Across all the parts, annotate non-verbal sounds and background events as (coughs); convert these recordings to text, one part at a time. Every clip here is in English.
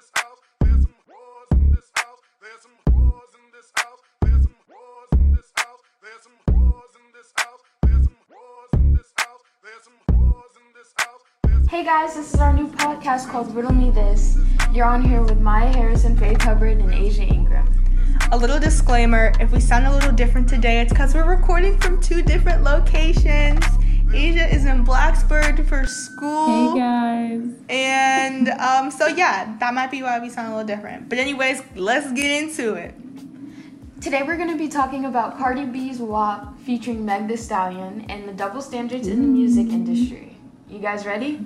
this house. There's some whores in this house. There's some whores in this house. There's some whores in this house. There's some whores in this house. There's some whores in this house. There's some whores in this house. Hey guys, this is our new podcast called Riddle Me This. You're on here with Maya Harrison, Faith Hubbard, and Asia Ingram. A little disclaimer if we sound a little different today, it's because we're recording from two different locations. Asia is in Blacksburg for school. Hey guys. And um, so, yeah, that might be why we sound a little different. But, anyways, let's get into it. Today we're going to be talking about Cardi B's WAP featuring Meg Thee Stallion and the double standards in the music industry. You guys ready?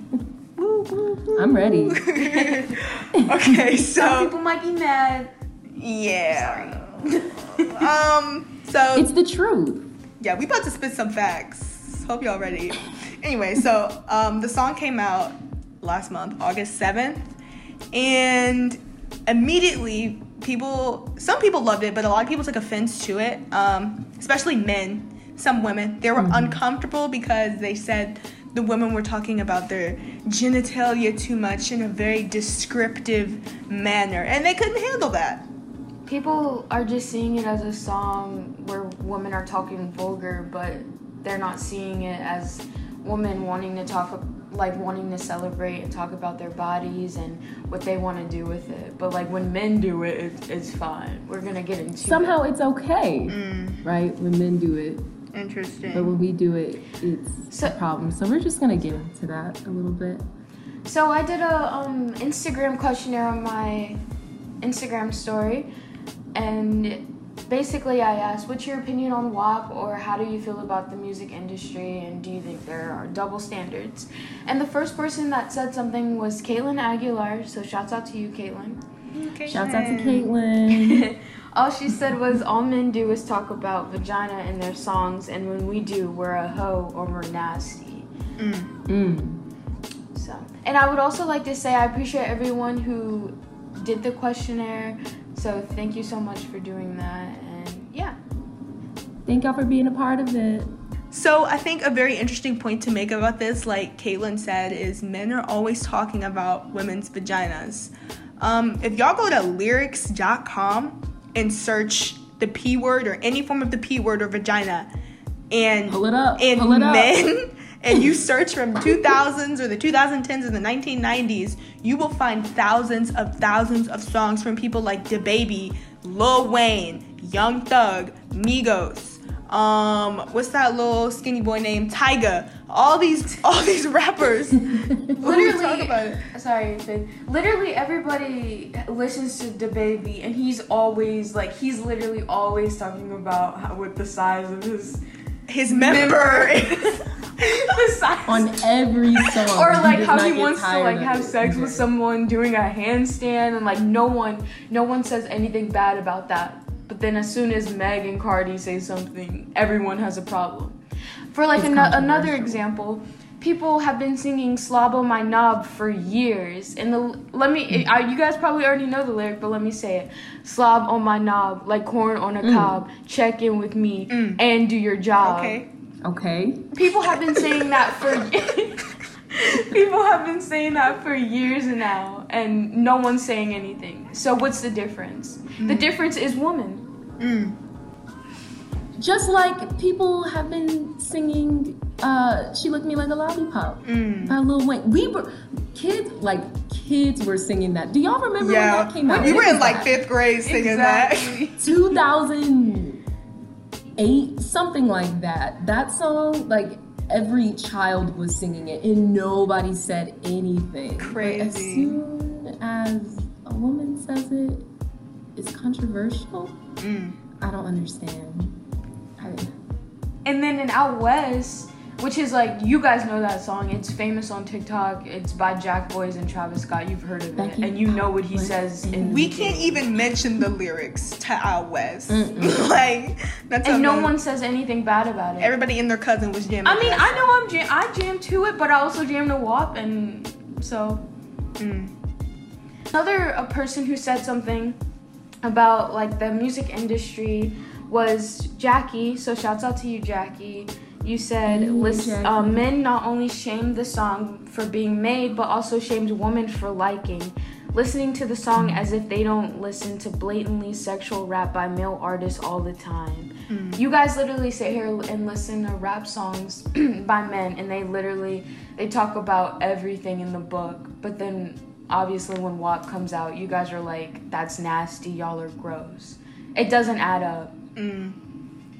I'm ready. (laughs) Okay, so. Some so, people might be mad. yeah. (laughs) um, so, It's the truth. yeah, we about to spit some facts. Hope y'all ready. Anyway, so um, the song came out last month, August 7th, and immediately people, some people loved it, but a lot of people took offense to it, um, especially men, some women. They were uncomfortable because they said the women were talking about their genitalia too much in a very descriptive manner, and they couldn't handle that. People are just seeing it as a song where women are talking vulgar, but they're not seeing it as women wanting to talk, like wanting to celebrate and talk about their bodies and what they want to do with it. But like when men do it, it it's fine. We're gonna get into Somehow it. it's okay, right? When men do it, Interesting. but when we do it, it's So- a problem. So we're just gonna get into that a little bit. So I did a um, Instagram questionnaire on my Instagram story, and basically I asked, "What's your opinion on WAP?" or "How do you feel about the music industry?" and "Do you think there are double standards?" And the first person that said something was Caitlin Aguilar. So shouts out to you, Caitlin. Shouts out to Caitlin. (laughs) All she said was, "All men do is talk about vagina in their songs, and when we do, we're a hoe or we're nasty." mm. So, and I would also like to say I appreciate everyone who did the questionnaire. So, thank you so much for doing that. And yeah, Thank y'all for being a part of it. So I think a very interesting point to make about this, like Caitlin said, is men are always talking about women's vaginas. Um, if y'all go to lyrics.com and search the P word or any form of the P word or vagina, and Pull it up, and pull it up. men, and you search from 2000s or the 2010s or the 1990s, you will find thousands of thousands of songs from people like DaBaby, Lil Wayne, Young Thug, Migos. Um, what's that little skinny boy named Tyga? All these, (laughs) all these rappers. Literally talk about it. sorry, Finn. Literally everybody listens to DaBaby, and he's always like he's literally always talking about how, what the size of his His member. (laughs) the On every song. or like does how he wants to like have it. sex with someone doing a handstand and like no one no one says anything bad about that but then as soon as meg and cardi say something everyone has a problem for like It's ano- another example people have been singing slob on my knob for years and the let me I, you guys probably already know the lyric but let me say it slob on my knob like corn on a mm. cob check in with me mm. and do your job Okay. Okay. People have been saying that for (laughs) (laughs) People have been saying that for years now and no one's saying anything. So what's the difference? The mm. difference is woman. Just like people have been singing uh She Licked Me Like a Lollipop by Lil Wayne. We were kids like kids were singing that. Do y'all remember when Yeah. that came out? We were in like that? fifth grade singing Exactly. (laughs) 2008 something like that that song like every child was singing it and nobody said anything But as soon as a woman says it it's controversial Mm. i don't understand I, And then in Out West, which is like you guys know that song. It's famous on TikTok. It's by Jack Boys and Travis Scott. You've heard of it, Becky and you know what he says. West. In We can't even mention the lyrics to Out West. Mm-mm. (laughs) like that's and no something- one says anything bad about it. Everybody and their cousin was jamming. I mean, I know I'm jam- I jam to it, but I also jam to WAP, and so Mm. another a person who said something about like the music industry was Jackie. So shouts out to you, Jackie. You said, mm, Hey, listen, uh, men not only shamed the song for being made, but also shamed women for liking. listening to the song as if they don't listen to blatantly sexual rap by male artists all the time. Mm. You guys literally sit here and listen to rap songs (clears throat) by men and they literally they talk about everything in the book, but then obviously when WAP comes out, you guys are like that's nasty, y'all are gross. It doesn't add up. Mm.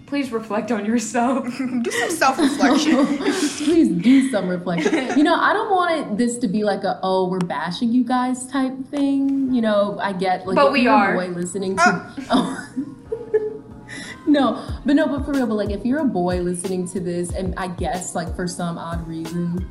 Please reflect on yourself. (laughs) Do some self reflection. (laughs) Please do some reflection. You know, I don't want it, this to be like a oh we're bashing you guys type thing. You know, I get like But if we you're are. a boy listening (laughs) to oh. no, but no, but for real, but like if you're a boy listening to this, and I guess like for some odd reason,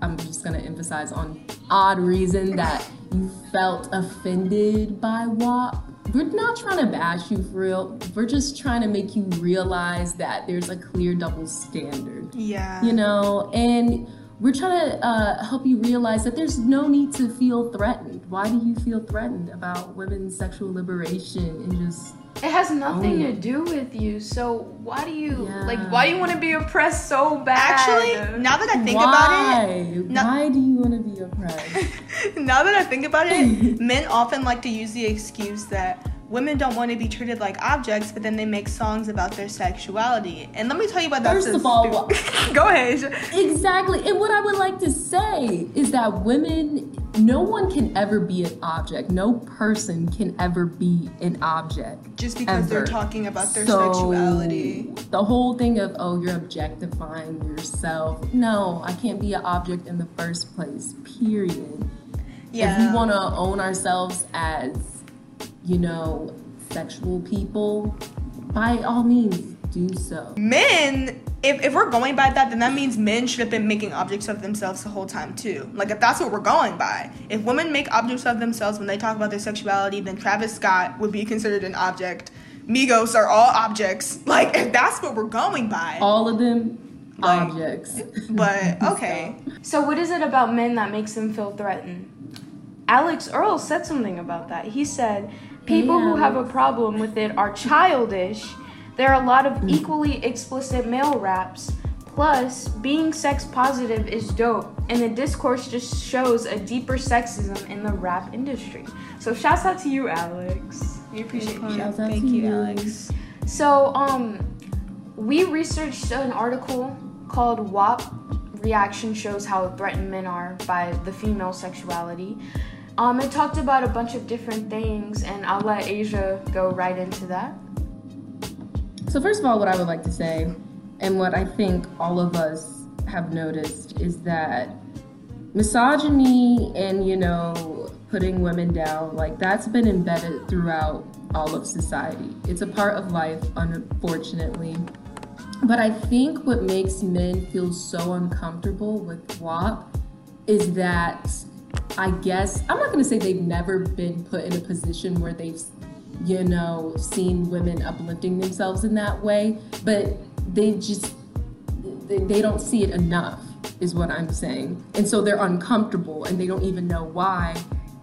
I'm just gonna emphasize on odd reason that you felt offended by WAP. We're not trying to bash you for real. We're just trying to make you realize that there's a clear double standard yeah. you know and we're trying to uh, help you realize that there's no need to feel threatened why do you feel threatened about women's sexual liberation and just It has nothing to do with you. So why do you Yeah. like why do you want to be oppressed so bad? Actually, now that I think about why no- why do you want to oppressed (laughs) now that I think about it, (laughs) men often like to use the excuse that women don't want to be treated like objects, but then they make songs about their sexuality. And let me tell you about that. First of all, (laughs) go ahead. Exactly and what i would like to say is that women no one can ever be an object no person can ever be an object Just because they're talking about their So, sexuality. The whole thing of, oh, you're objectifying yourself. No, I can't be an object in the first place, period. Yeah. If we want to own ourselves as, you know, sexual people, by all means, do so. men if, if we're going by that then that means men should have been making objects of themselves the whole time too like if that's what we're going by if women make objects of themselves when they talk about their sexuality then travis scott would be considered an object migos are all objects (laughs) like if that's what we're going by All of them, Like, objects. but (laughs) okay So what is it about men that makes them feel threatened? Alex Earl said something about that. He said people who have a problem with it are childish. There are a lot of equally explicit male raps. Plus, being sex positive is dope, and the discourse just shows a deeper sexism in the rap industry. So, shouts out to you, Alex. We appreciate you. Shouts out to you. Alex. So, um, we researched an article called WAP Reaction Shows How Threatened Men Are by the Female Sexuality. Um, it talked about a bunch of different things, and I'll let Asia go right into that. So, first of all, what I would like to say, and what I think all of us have noticed, is that misogyny and, you know, putting women down, like, that's been embedded throughout all of society. It's a part of life, unfortunately. But I think what makes men feel so uncomfortable with WAP is that I guess I'm not gonna say they've never been put in a position where they've, you know, seen women uplifting themselves in that way, but they just they, don't see it enough, is what I'm saying, and so they're uncomfortable and they don't even know why,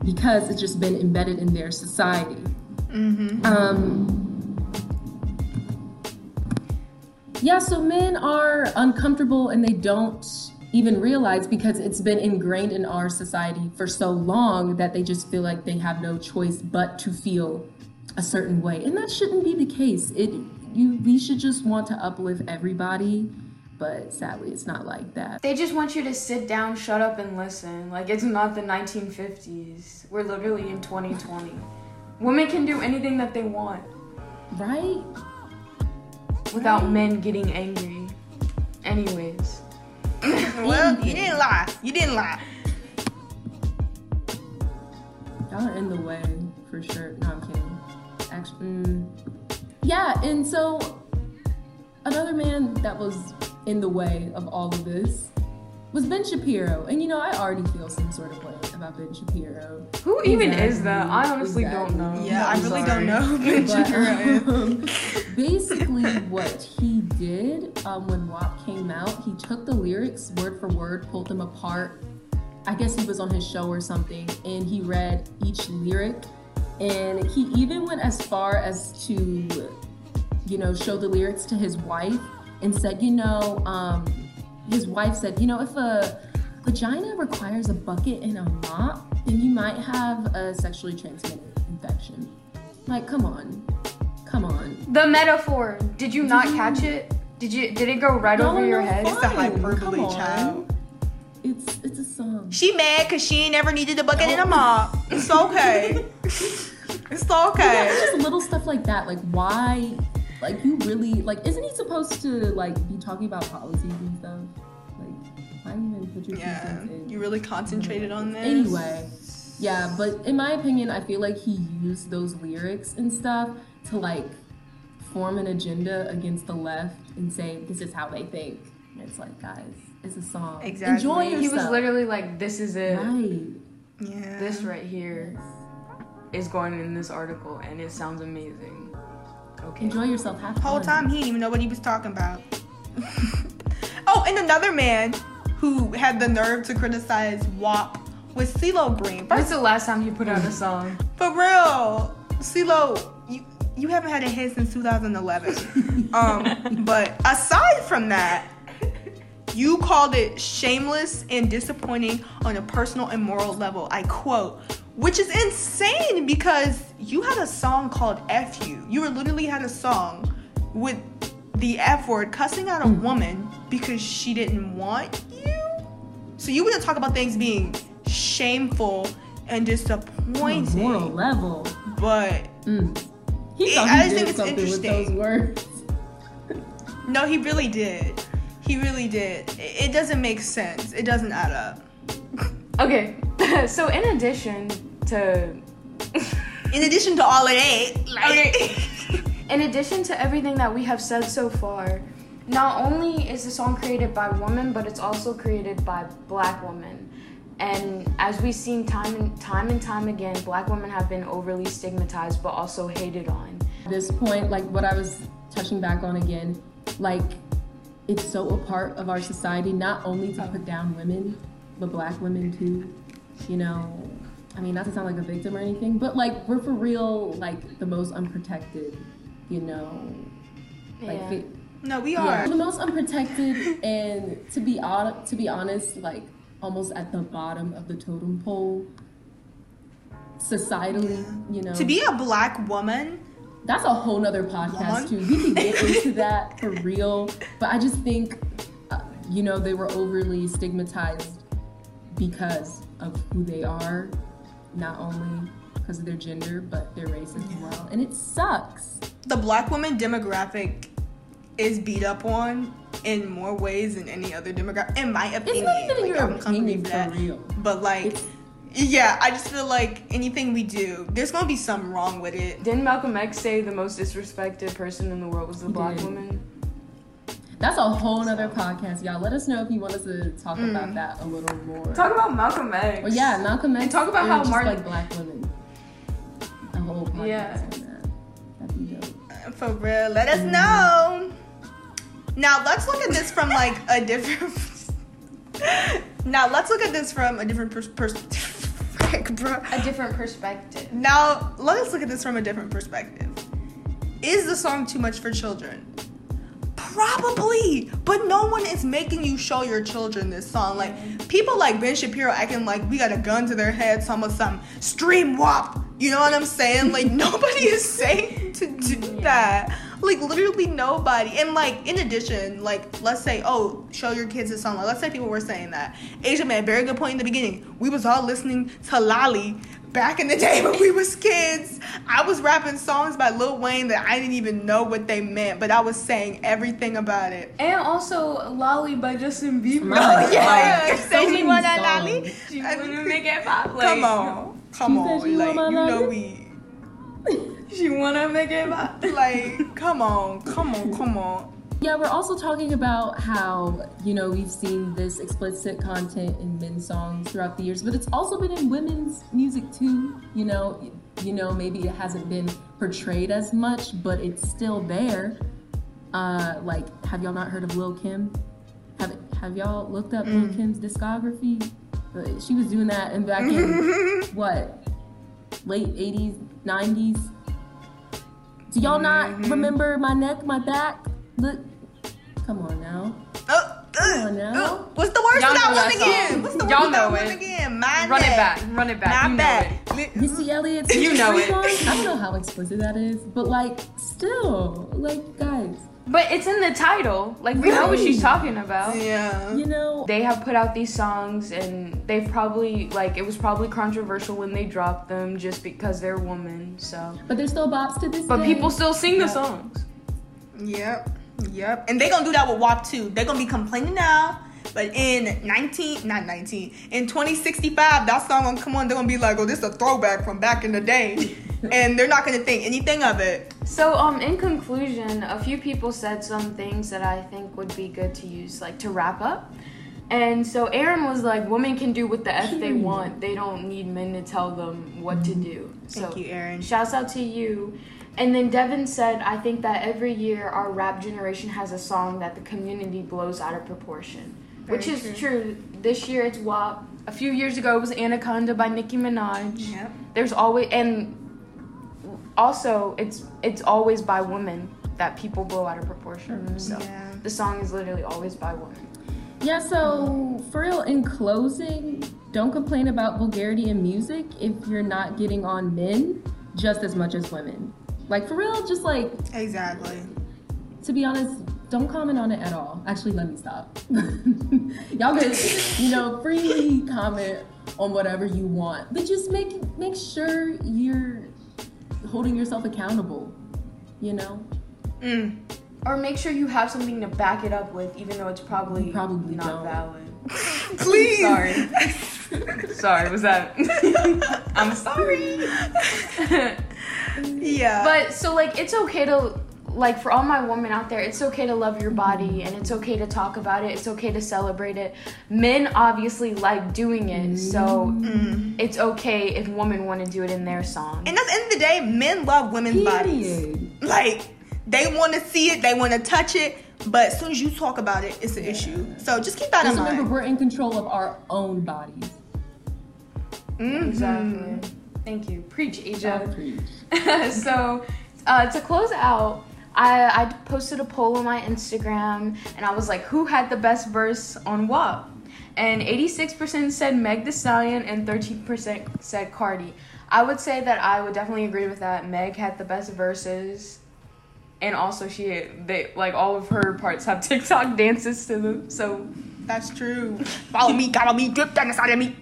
because it's just been embedded in their society. Um, yeah, so men are uncomfortable and they don't even realize because it's been ingrained in our society for so long that they just feel like they have no choice but to feel a certain way. And that shouldn't be the case. It you we should just want to uplift everybody, but sadly it's not like that. They just want you to sit down, shut up, and listen. Like, it's not the 1950s. We're literally in 2020. Women can do anything that they want Right? without men getting angry. Anyways. (coughs) well you didn't lie you didn't lie Y'all are in the way for sure. No, I'm kidding. Actually, mm, yeah. And so another man that was in the way of all of this was Ben Shapiro. And you know, I already feel some sort of way about Ben Shapiro. Who even is that? I honestly Exactly. don't know. yeah i I'm really sorry. don't know Ben But, Shapiro um, basically, what he did um, when WAP came out, he took the lyrics word for word, pulled them apart. I guess he was on his show or something, and he read each lyric. And he even went as far as to, you know, show the lyrics to his wife and said, you know, um, his wife said, you know, if a vagina requires a bucket and a mop, then you might have a sexually transmitted infection. Like, come on, come on. The metaphor. Did you not mm-hmm. catch it? Did you? Did it go right No, over your no, head? It's the Fine, hyperbole, come on. child. It's it's a song. She mad because she ain't never needed a bucket and a mop. It's okay. (laughs) it's Yeah, okay. it's just little stuff like that. Like, why? Like, you really like? Isn't he supposed to like be talking about policies and stuff? Like, why even put your two Yeah, cents in? you really concentrated on this. Anyway, yeah, but in my opinion, I feel like he used those lyrics and stuff to like form an agenda against the left and say this is how they think. And it's like, guys, it's a song. Exactly. Enjoy yourself. He was literally like, "This is it. right. yeah. This right here is going in this article, and it sounds amazing." Okay. Enjoy yourself. Have The whole time he didn't even know what he was talking about. (laughs) oh, and another man who had the nerve to criticize WAP with CeeLo Green. When's the last time you put out a song? For real, CeeLo, you you haven't had a hit since 2011. (laughs) um, but aside from that, you called it shameless and disappointing on a personal and moral level. I quote, which is insane because you had a song called "F You." You literally had a song with the F word cussing out a woman because she didn't want you. So you wouldn't talk about things being shameful and disappointing. On moral level. but Mm. He thought I he just think it's something with those interesting. words. (laughs) no, he really did. He really did. It it doesn't make sense. It doesn't add up. Okay. (laughs) so in addition to In addition to all of that, (laughs) like, In addition to everything that we have said so far, not only is the song created by women, but it's also created by black women. And as we've seen time and time and time again, black women have been overly stigmatized but also hated on. At this point, like what I was touching back on again, like it's so a part of our society not only to put down women, but black women too. You know, I mean, not to sound like a victim or anything, but like we're for real, like the most unprotected. You know, like Yeah. Fi- no, we yeah, are. the most unprotected, and to be on, to be honest, like almost at the bottom of the totem pole. Societally, you know, To be a black woman, that's a whole nother podcast Woman? too. We could get (laughs) into that for real, but I just think, uh, you know, they were overly stigmatized because of who they are, not only because of their gender, but their race as well, and it sucks. the black woman demographic is beat up on in more ways than any other demographic, in my opinion. It's not even in Like, your I'm opinion for for that. real. But like, It's- yeah, I just feel like anything we do, there's gonna be something wrong with it. Didn't Malcolm X say the most disrespected person in the world was the He black did. woman? That's a whole nother podcast, y'all. Let us know if you want us to talk mm. about that a little more. Talk about Malcolm X. Well, yeah, Malcolm X. And talk about or how just Martin- like black women. A whole podcast Yeah. on that. That'd be dope. Uh, for real, let us know. Now let's look at this from like a different. (laughs) now let's look at this from a different pers- perspective. (laughs) A different perspective. Now let us look at this from a different perspective. Is the song too much for children? Probably, but no one is making you show your children this song. Like people like Ben Shapiro acting like we got a gun to their head, some of some stream WAP. You know what I'm saying? Like (laughs) nobody is saying to do that. Like literally nobody. And like in addition, like let's say, oh, show your kids this song. Like, let's say people were saying that. Asia man, very good point in the beginning. We was all listening to Lolly back in the (laughs) day when we was kids. I was rapping songs by Lil Wayne that I didn't even know what they meant, but I was saying everything about it. And also Lolly by Justin Bieber. My Oh, (laughs) yeah. God. Say So she want a songs. lolly? She wanna make it pop. Like, Come on. Come on. Like, you know we (laughs) She wanna make it pop. like come on, come on, come on. Yeah, we're also talking about how, you know, we've seen this explicit content in men's songs throughout the years, but it's also been in women's music too. You know, you know, maybe it hasn't been portrayed as much, but it's still there. Uh, like, have y'all not heard of Lil Kim? Have Have y'all looked up Lil Kim's discography? Uh, She was doing that in back in (laughs) what late '80s, '90s. Do y'all not remember my neck, my back? Look, come on now. Oh, uh, on now. uh, what's the word Y'all for that know one that again? song. What's the Y'all word for know it. again? My Run it back. Run it back. My you know it. Missy Elliott's You know it. I don't know how explicit that is, but like, still, like, guys, But it's in the title. Like we know what she's talking about. Yeah. you know, They have put out these songs and they've probably like it was probably controversial when they dropped them just because they're women. So, but they're still bops to this but day. people still sing the songs. Yep. Yep. And they gonna do that with WAP too. They're gonna be complaining now. But in 19, not 19, in 2065, that song gonna come on. They're gonna be like, "Oh, this is a throwback from back in the day," (laughs) and they're not gonna think anything of it. So, um, in conclusion, a few people said some things that I think would be good to use, like to wrap up. And so Aaron was like, "Women can do what the f they want. They don't need men to tell them what to do." Thank you, Aaron. Shouts out to you. And then Devin said, "I think that every year our rap generation has a song that the community blows out of proportion." Which Very is true. This year it's WAP. A few years ago it was Anaconda by Nicki Minaj. Yep. There's always and also it's it's always by women that people blow out of proportion. Mm-hmm. So Yeah. the song is literally always by women. Yeah, so for real, in closing, don't complain about vulgarity in music if you're not getting on men just as much as women. Like, for real, just like, Exactly. to be honest, don't comment on it at all. Actually, let me stop. (laughs) Y'all can, you know, freely comment on whatever you want, but just make make sure you're holding yourself accountable. You know, Mm. Or make sure you have something to back it up with, even though it's probably You probably not don't. valid. (laughs) Please. Sorry. (laughs) sorry, was that? (laughs) I'm sorry. Yeah. But so like it's okay to like for all my women out there, it's okay to love your body and it's okay to talk about it. It's okay to celebrate it. Men obviously like doing it, so it's okay if women want to do it in their song. and at the end of the day, men love women's bodies. Like they want to see it, they want to touch it, but as soon as you talk about it, it's an issue. So just keep that Just in remember, mind. we're in control of our own bodies. Mhm. Exactly. Thank you. Preach, Asia. Preach. (laughs) so uh, to close out I, I posted a poll on my instagram and i was like who had the best verse on WAP and 86% said meg the stallion and 13% said cardi i would say that i would definitely agree with that meg had the best verses and also she they like all of her parts have (laughs) tiktok dances to them so That's true. Follow me, follow me, drip down inside of me.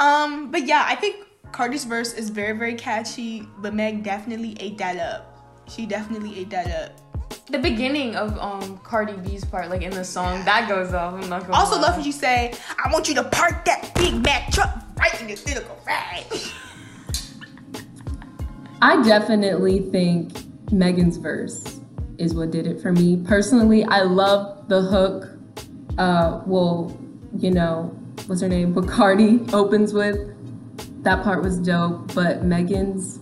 Um, but yeah, I think Cardi's verse is very, very catchy, but Meg definitely ate that up. She definitely ate that up. the beginning of um cardi b's part like in the song that goes off i'm not gonna Also, lie. love when you say, I want you to park that Big Mac truck right in this little garage. I definitely think Megan's verse is what did it for me. Personally, I love the hook. Uh, well, you know, what's her name? Bacardi (laughs) opens with. That part was dope, but Megan's,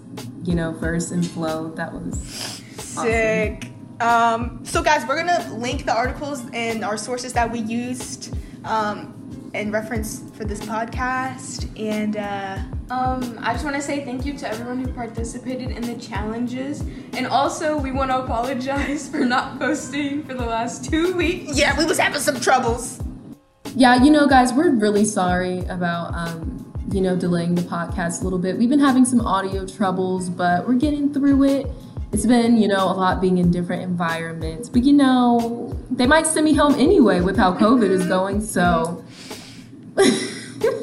you know, verse and flow, that was Sick. Um, so guys, we're gonna link the articles and our sources that we used um, in reference for this podcast. And uh, Um, I just want to say thank you to everyone who participated in the challenges, and also we want to apologize for not posting for the last two weeks. yeah, we was having some troubles. Yeah, you know, guys, we're really sorry about um, you know, delaying the podcast a little bit. We've been having some audio troubles, but we're getting through it. It's been, you know, a lot being in different environments. But you know, they might send me home anyway with how COVID is going, so (laughs)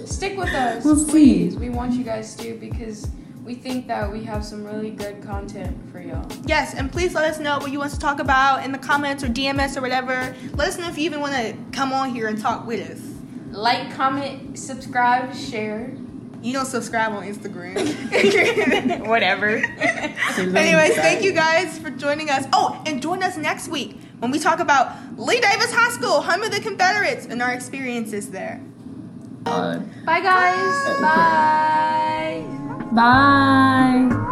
Stick with us, We'll see. please. We want you guys to because we think that we have some really good content for y'all. Yes, and please let us know what you want to talk about in the comments or DMS or whatever. Let us know if you even want to come on here and talk with us. Like, comment, subscribe, share, You don't subscribe on Instagram. (laughs) whatever. (laughs) Anyways, thank you guys for joining us. Oh, and join us next week when we talk about Lee Davis High School, home of the Confederates, and our experiences there. Uh, Bye, guys. Bye. bye.